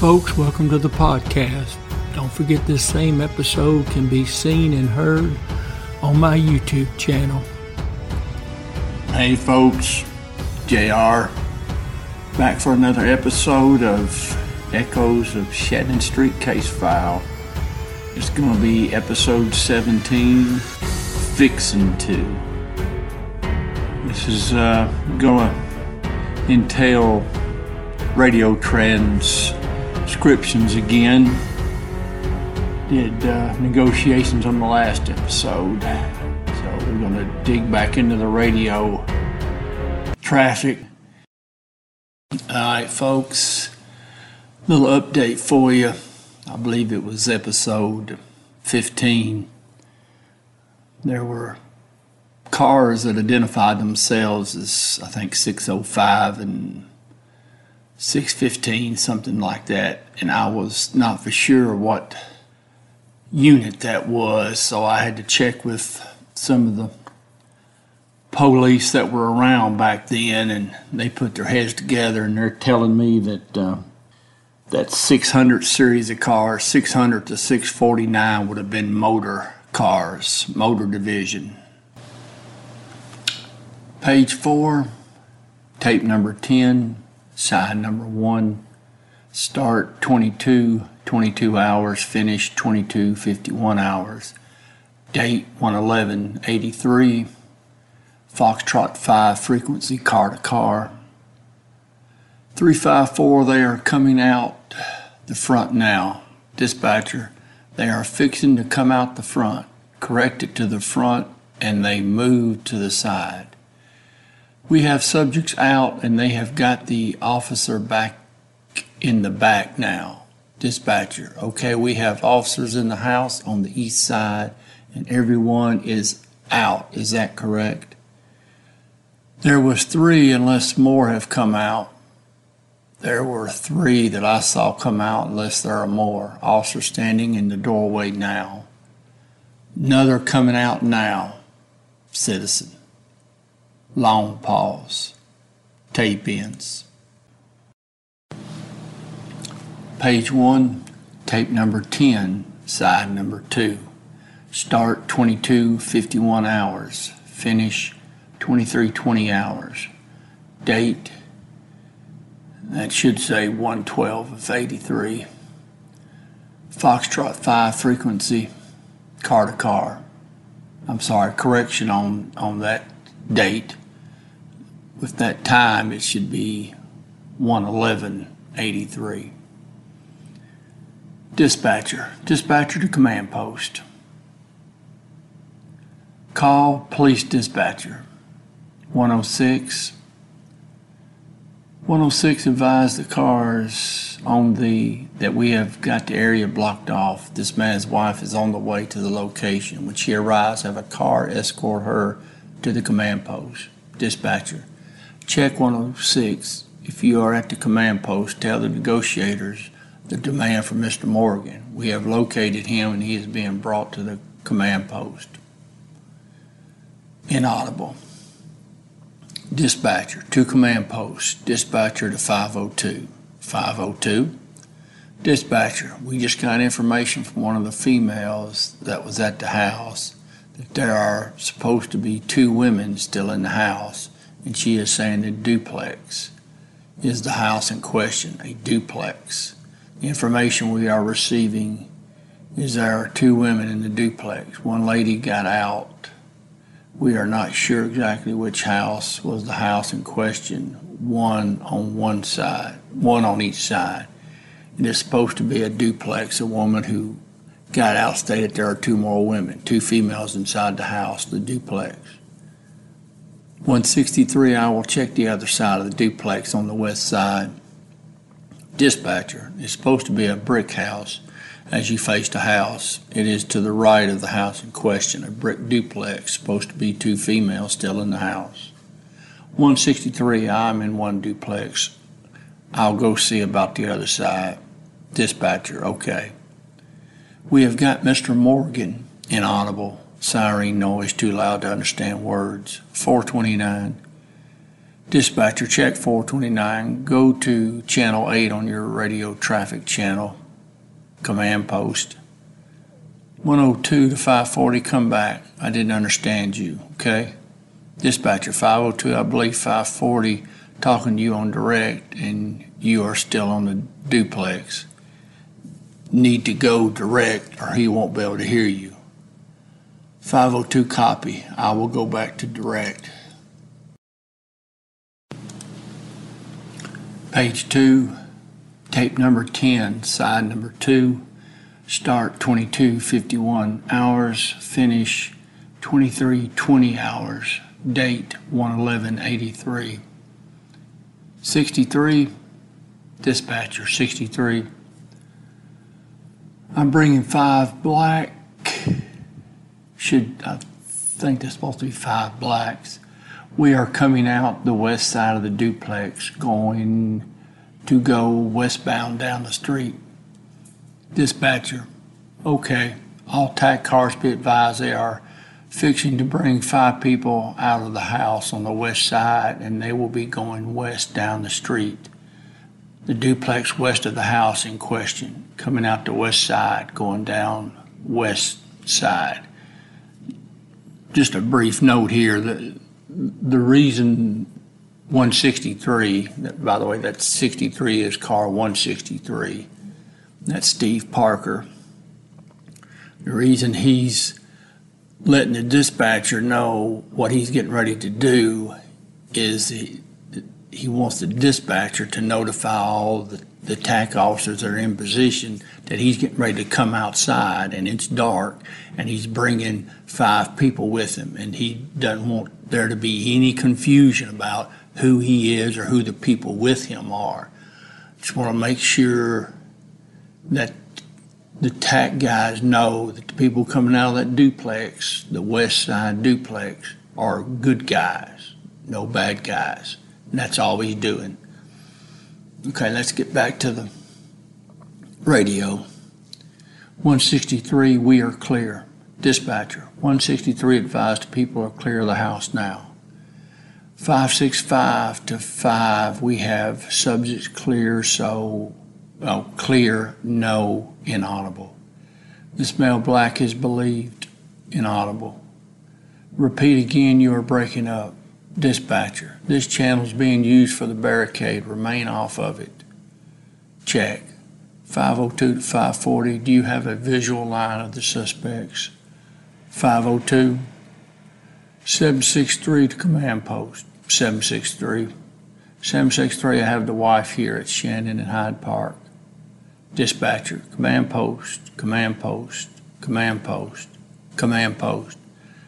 folks. Welcome to the podcast. Don't forget this same episode can be seen and heard on my YouTube channel. Hey, folks. JR. Back for another episode of Echoes of Shannon Street Case File. It's going to be episode 17, Fixin' to. This is uh, going to entail radio transcriptions again. Did uh, negotiations on the last episode. So we're going to dig back into the radio traffic. All right, folks. Little update for you. I believe it was episode 15. There were cars that identified themselves as, I think, 605 and 615, something like that. And I was not for sure what unit that was, so I had to check with some of the police that were around back then, and they put their heads together and they're telling me that. Uh, that 600 series of cars, 600 to 649 would have been motor cars, motor division. Page 4, tape number 10, side number 1, start 22, 22 hours, finish 22, 51 hours, date 111, 83, Foxtrot 5 frequency car to car. 354, they are coming out the front now. Dispatcher, they are fixing to come out the front. Correct it to the front and they move to the side. We have subjects out and they have got the officer back in the back now. Dispatcher, okay, we have officers in the house on the east side and everyone is out. Is that correct? There was three unless more have come out. There were three that I saw come out unless there are more. Officer standing in the doorway now. Another coming out now. Citizen. Long pause. Tape ends. Page 1, tape number 10, side number 2. Start 22 51 hours. Finish 23 20 hours. Date, that should say 112 of 83. Foxtrot 5 frequency, car to car. I'm sorry, correction on, on that date. With that time, it should be 111.83. Dispatcher, dispatcher to command post. Call police dispatcher 106. 106 advised the cars on the that we have got the area blocked off. This man's wife is on the way to the location. When she arrives, have a car escort her to the command post. Dispatcher, check 106. If you are at the command post, tell the negotiators the demand for Mr. Morgan. We have located him and he is being brought to the command post. Inaudible. Dispatcher to command post. Dispatcher to 502. 502. Dispatcher, we just got information from one of the females that was at the house that there are supposed to be two women still in the house, and she is saying the duplex is the house in question, a duplex. The information we are receiving is there are two women in the duplex. One lady got out. We are not sure exactly which house was the house in question, one on one side, one on each side. It is supposed to be a duplex. A woman who got out stated there are two more women, two females inside the house, the duplex. 163, I will check the other side of the duplex on the west side. Dispatcher, it's supposed to be a brick house. As you face the house, it is to the right of the house in question, a brick duplex, supposed to be two females still in the house. 163, I'm in one duplex. I'll go see about the other side. Dispatcher, okay. We have got Mr. Morgan inaudible, siren noise too loud to understand words. 429. Dispatcher, check 429. Go to channel 8 on your radio traffic channel. Command post. 102 to 540, come back. I didn't understand you, okay? Dispatcher, 502, I believe 540, talking to you on direct, and you are still on the duplex. Need to go direct, or he won't be able to hear you. 502 copy. I will go back to direct. Page 2, tape number 10, side number 2. Start 2251 hours, finish 2320 hours, date 11183. 63, dispatcher 63. I'm bringing five black. Should, I think there's supposed to be five blacks. We are coming out the west side of the duplex, going to go westbound down the street. Dispatcher, okay, all TAC cars be advised they are fixing to bring five people out of the house on the west side and they will be going west down the street. The duplex west of the house in question, coming out the west side, going down west side. Just a brief note here, the, the reason 163, that- by the way, that 63 is car 163. That's Steve Parker. The reason he's letting the dispatcher know what he's getting ready to do is he, he wants the dispatcher to notify all the, the TAC officers that are in position that he's getting ready to come outside and it's dark and he's bringing five people with him and he doesn't want there to be any confusion about who he is or who the people with him are. Just want to make sure that the TAC guys know that the people coming out of that duplex, the west side duplex, are good guys, no bad guys. And that's all he's doing. Okay, let's get back to the radio. 163, we are clear. Dispatcher, 163 advised people are clear of the house now. 565 to 5, we have subjects clear, so, oh, clear, no, inaudible. This male black is believed inaudible. Repeat again, you are breaking up. Dispatcher, this channel is being used for the barricade. Remain off of it. Check. 502 to 540, do you have a visual line of the suspects? 502. 763 to command post. 763. 763, I have the wife here at Shannon and Hyde Park. Dispatcher, command post, command post, command post, command post.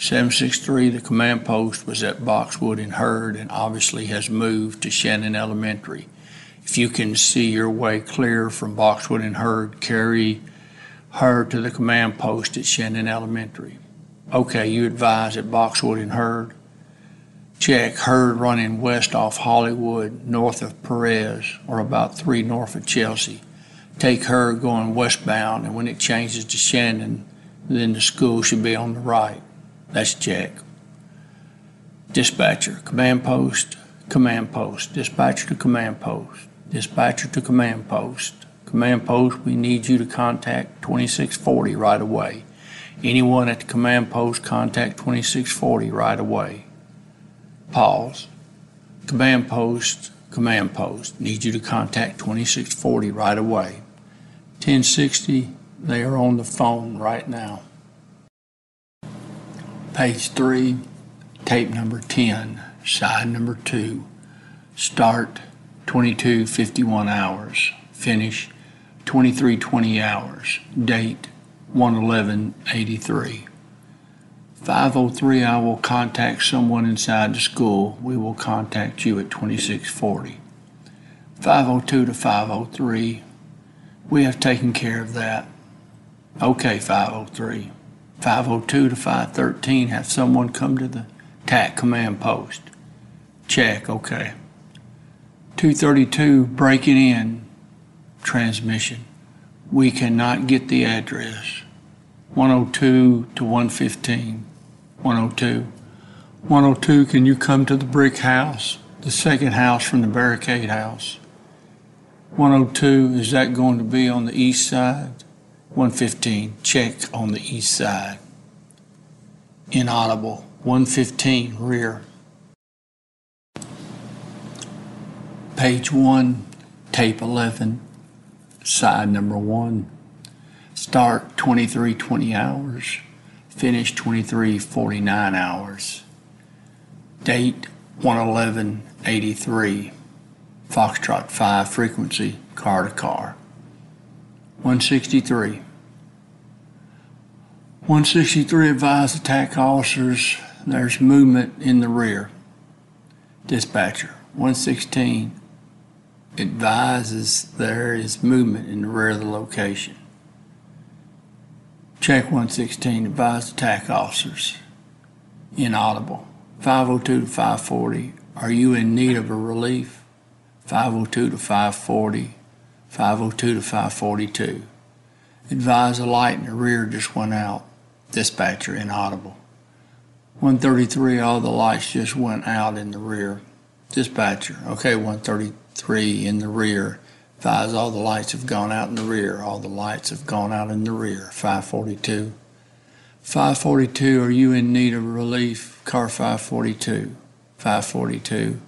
763, the command post was at Boxwood and Hurd and obviously has moved to Shannon Elementary. If you can see your way clear from Boxwood and Hurd, carry her to the command post at Shannon Elementary. Okay, you advise at Boxwood and Hurd. Check Hurd running west off Hollywood, north of Perez, or about three north of Chelsea. Take her going westbound, and when it changes to Shannon, then the school should be on the right. That's check. Dispatcher, command post, command post, dispatcher to command post, dispatcher to command post. Command post, we need you to contact 2640 right away. Anyone at the command post, contact 2640 right away. Pause. Command post, command post, need you to contact 2640 right away. 1060, they are on the phone right now. Page 3, tape number 10, side number 2. Start 2251 hours, finish 2320 hours, date 11183. 503, I will contact someone inside the school. We will contact you at 2640. 502 to 503, we have taken care of that. Okay, 503. 502 to 513, have someone come to the TAC command post. Check, okay. 232, breaking in transmission. We cannot get the address. 102 to 115. 102. 102, can you come to the brick house? the second house from the barricade house. 102, is that going to be on the east side? 115, check on the east side. Inaudible. 115, rear. Page 1, tape 11, side number 1. Start 2320 hours, finish 2349 hours. Date 11183. Foxtrot 5 frequency, car to car. 163. 163 advised attack officers there's movement in the rear. Dispatcher 116 advises there is movement in the rear of the location. Check 116 advised attack officers. Inaudible. 502 to 540. Are you in need of a relief? 502 to 540. 502 to 542. Advise a light in the rear just went out. Dispatcher inaudible. 133, all the lights just went out in the rear. Dispatcher, okay, 133 in the rear. Advise all the lights have gone out in the rear. All the lights have gone out in the rear. 542. 542, are you in need of relief? Car 542. 542.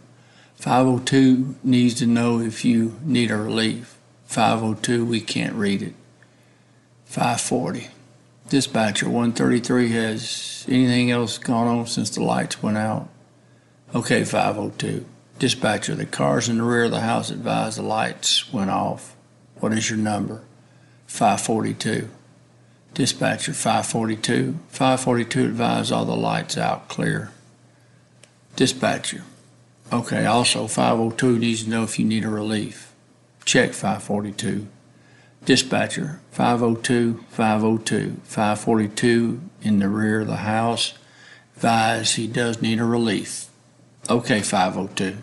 502 needs to know if you need a relief. 502, we can't read it. 540. Dispatcher 133 has anything else gone on since the lights went out? Okay, 502. Dispatcher, the cars in the rear of the house advise the lights went off. What is your number? 542. Dispatcher 542. 542 advise all the lights out clear. Dispatcher. Okay, also 502 needs to know if you need a relief. Check 542. Dispatcher 502, 502, 542 in the rear of the house. Advise he does need a relief. Okay, 502.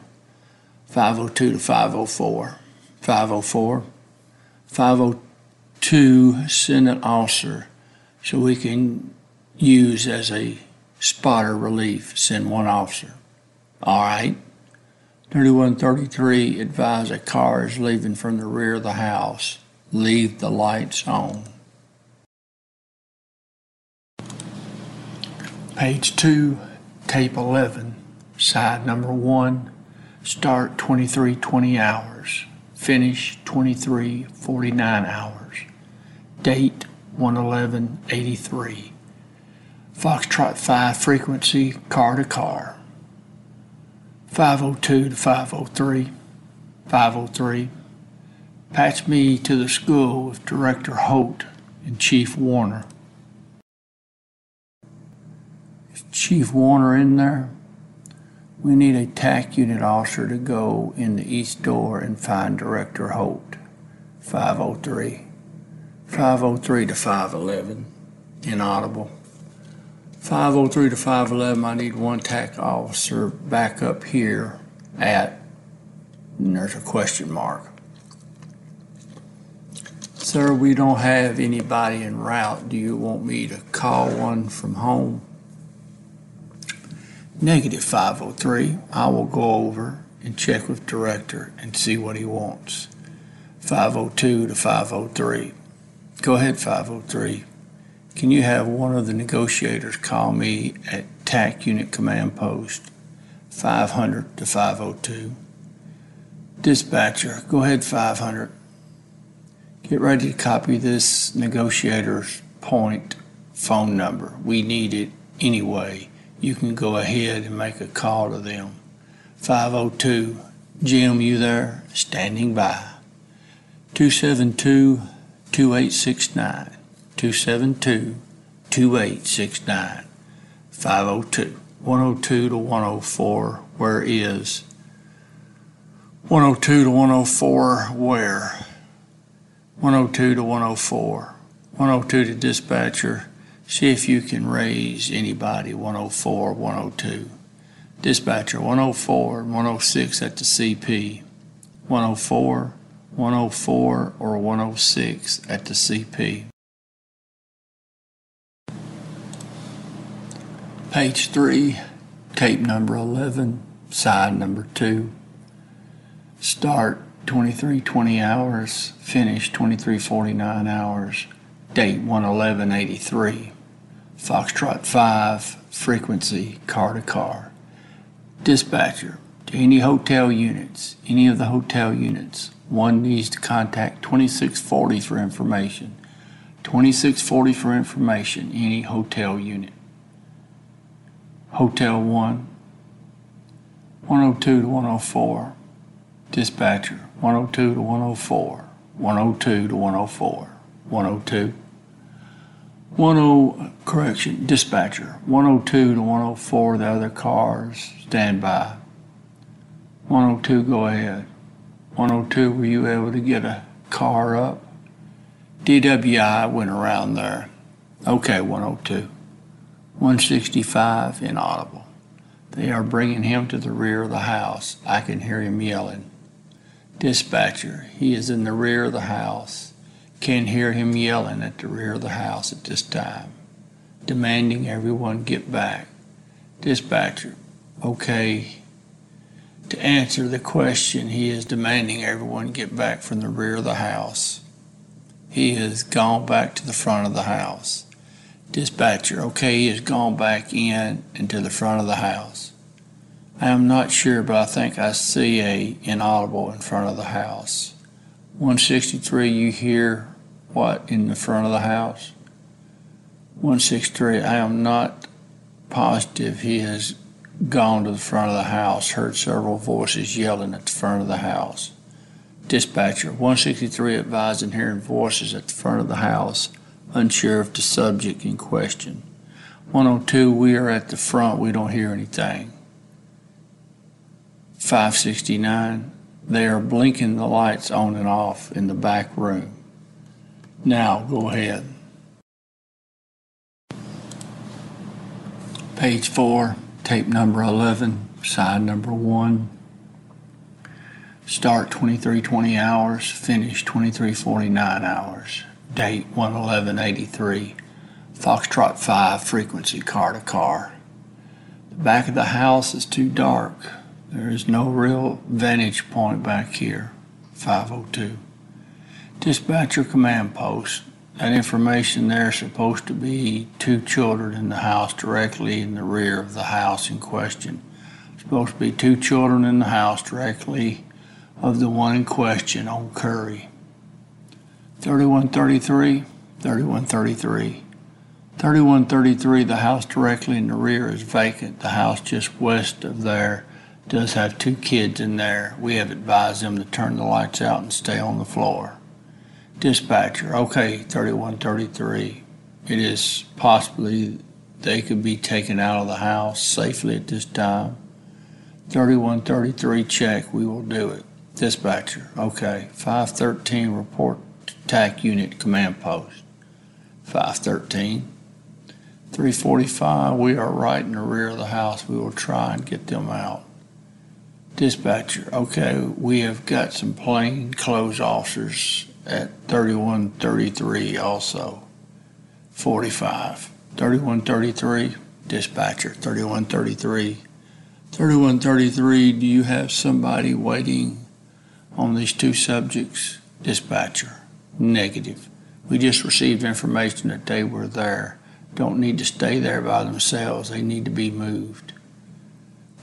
502 to 504. 504. 502 send an officer so we can use as a spotter relief. Send one officer. All right. 3133 advise a car is leaving from the rear of the house. Leave the lights on. Page 2, tape 11, side number 1, start 2320 hours, finish 2349 hours, date 11183. Foxtrot 5 frequency, car to car. 502 to 503, 503. Patch me to the school with Director Holt and Chief Warner. Is Chief Warner in there? We need a TAC unit officer to go in the east door and find Director Holt. 503. 503 to 511. Inaudible. 503 to 511, I need one TAC officer back up here at, and there's a question mark. Sir, we don't have anybody en route. Do you want me to call one from home? Negative 503. I will go over and check with director and see what he wants. 502 to 503. Go ahead, 503. Can you have one of the negotiators call me at TAC Unit Command Post 500 to 502? Dispatcher, go ahead, 500. Get ready to copy this negotiator's point phone number. We need it anyway. You can go ahead and make a call to them. 502. Jim, you there? Standing by. 272 2869. 272 2869. 502. 102 to 104. Where is? 102 to 104. Where? 102 to 104. 102 to dispatcher. See if you can raise anybody 104, 102. Dispatcher 104, 106 at the CP. 104, 104, or 106 at the CP. Page 3, tape number 11, side number two. Start 2320 hours, finish 2349 hours, date 11183. Foxtrot 5, frequency car to car. Dispatcher, to any hotel units, any of the hotel units, one needs to contact 2640 for information. 2640 for information, any hotel unit. Hotel 1, 102 to 104. Dispatcher, 102 to 104, 102 to 104, 102. 10, correction, dispatcher, 102 to 104, the other cars, stand by. 102, go ahead. 102, were you able to get a car up? DWI went around there. Okay, 102. 165, inaudible. They are bringing him to the rear of the house. I can hear him yelling. Dispatcher, he is in the rear of the house. Can hear him yelling at the rear of the house at this time, demanding everyone get back. Dispatcher, okay. To answer the question, he is demanding everyone get back from the rear of the house. He has gone back to the front of the house. Dispatcher, okay, he has gone back in and to the front of the house. I am not sure, but I think I see a inaudible in front of the house. 163, you hear what in the front of the house? 163, I am not positive he has gone to the front of the house, heard several voices yelling at the front of the house. Dispatcher, 163 advising hearing voices at the front of the house, unsure of the subject in question. 102, we are at the front, we don't hear anything. 569, they are blinking the lights on and off in the back room. Now, go ahead. Page 4, tape number 11, side number 1. Start 2320 hours, finish 2349 hours. Date 11183. Foxtrot 5 frequency car to car. The back of the house is too dark. There is no real vantage point back here. 502. Dispatcher command post. That information there is supposed to be two children in the house directly in the rear of the house in question. Supposed to be two children in the house directly of the one in question on Curry. 3133, 3133. 3133, the house directly in the rear is vacant. The house just west of there does have two kids in there. We have advised them to turn the lights out and stay on the floor. Dispatcher, okay, 3133. It is possibly they could be taken out of the house safely at this time. 3133, check, we will do it. Dispatcher, okay. 513, report TAC unit command post. 513. 345, we are right in the rear of the house. We will try and get them out. Dispatcher, okay, we have got some plain clothes officers at 3133 also. 45. 3133, dispatcher, 3133. 3133, do you have somebody waiting on these two subjects? Dispatcher, negative. We just received information that they were there. Don't need to stay there by themselves. They need to be moved.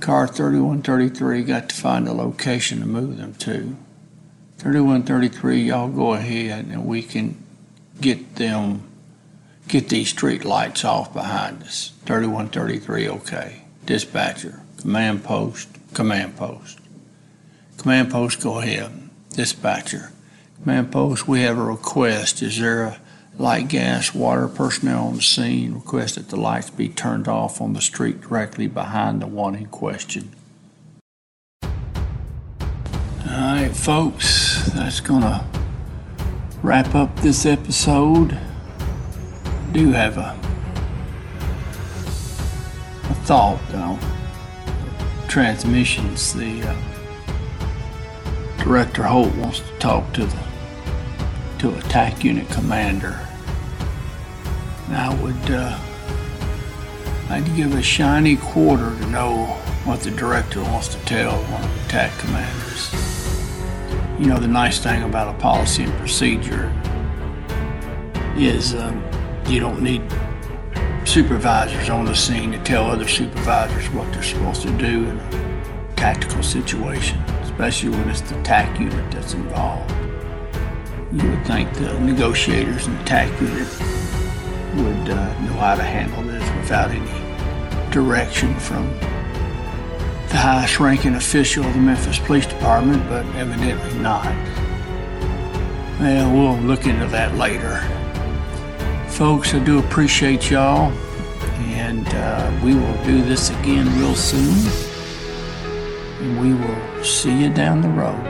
Car 3133 got to find a location to move them to. 3133, y'all go ahead and we can get them, get these street lights off behind us. 3133, okay. Dispatcher, command post, command post. Command post, go ahead. Dispatcher, command post, we have a request. Is there a light, gas, water personnel on the scene? Request that the lights be turned off on the street directly behind the one in question. All right, folks, that's going to wrap up this episode. I do have a, a thought, though. Transmissions, the uh, Director Holt wants to talk to the to attack unit commander. And I would uh, I'd give a shiny quarter to know what the director wants to tell one of the attack commanders. You know, the nice thing about a policy and procedure is um, you don't need supervisors on the scene to tell other supervisors what they're supposed to do in a tactical situation, especially when it's the TAC unit that's involved. You would think the negotiators and the TAC unit would uh, know how to handle this without any direction from the highest ranking official of the Memphis Police Department, but evidently not. Well, we'll look into that later. Folks, I do appreciate y'all, and uh, we will do this again real soon. And we will see you down the road.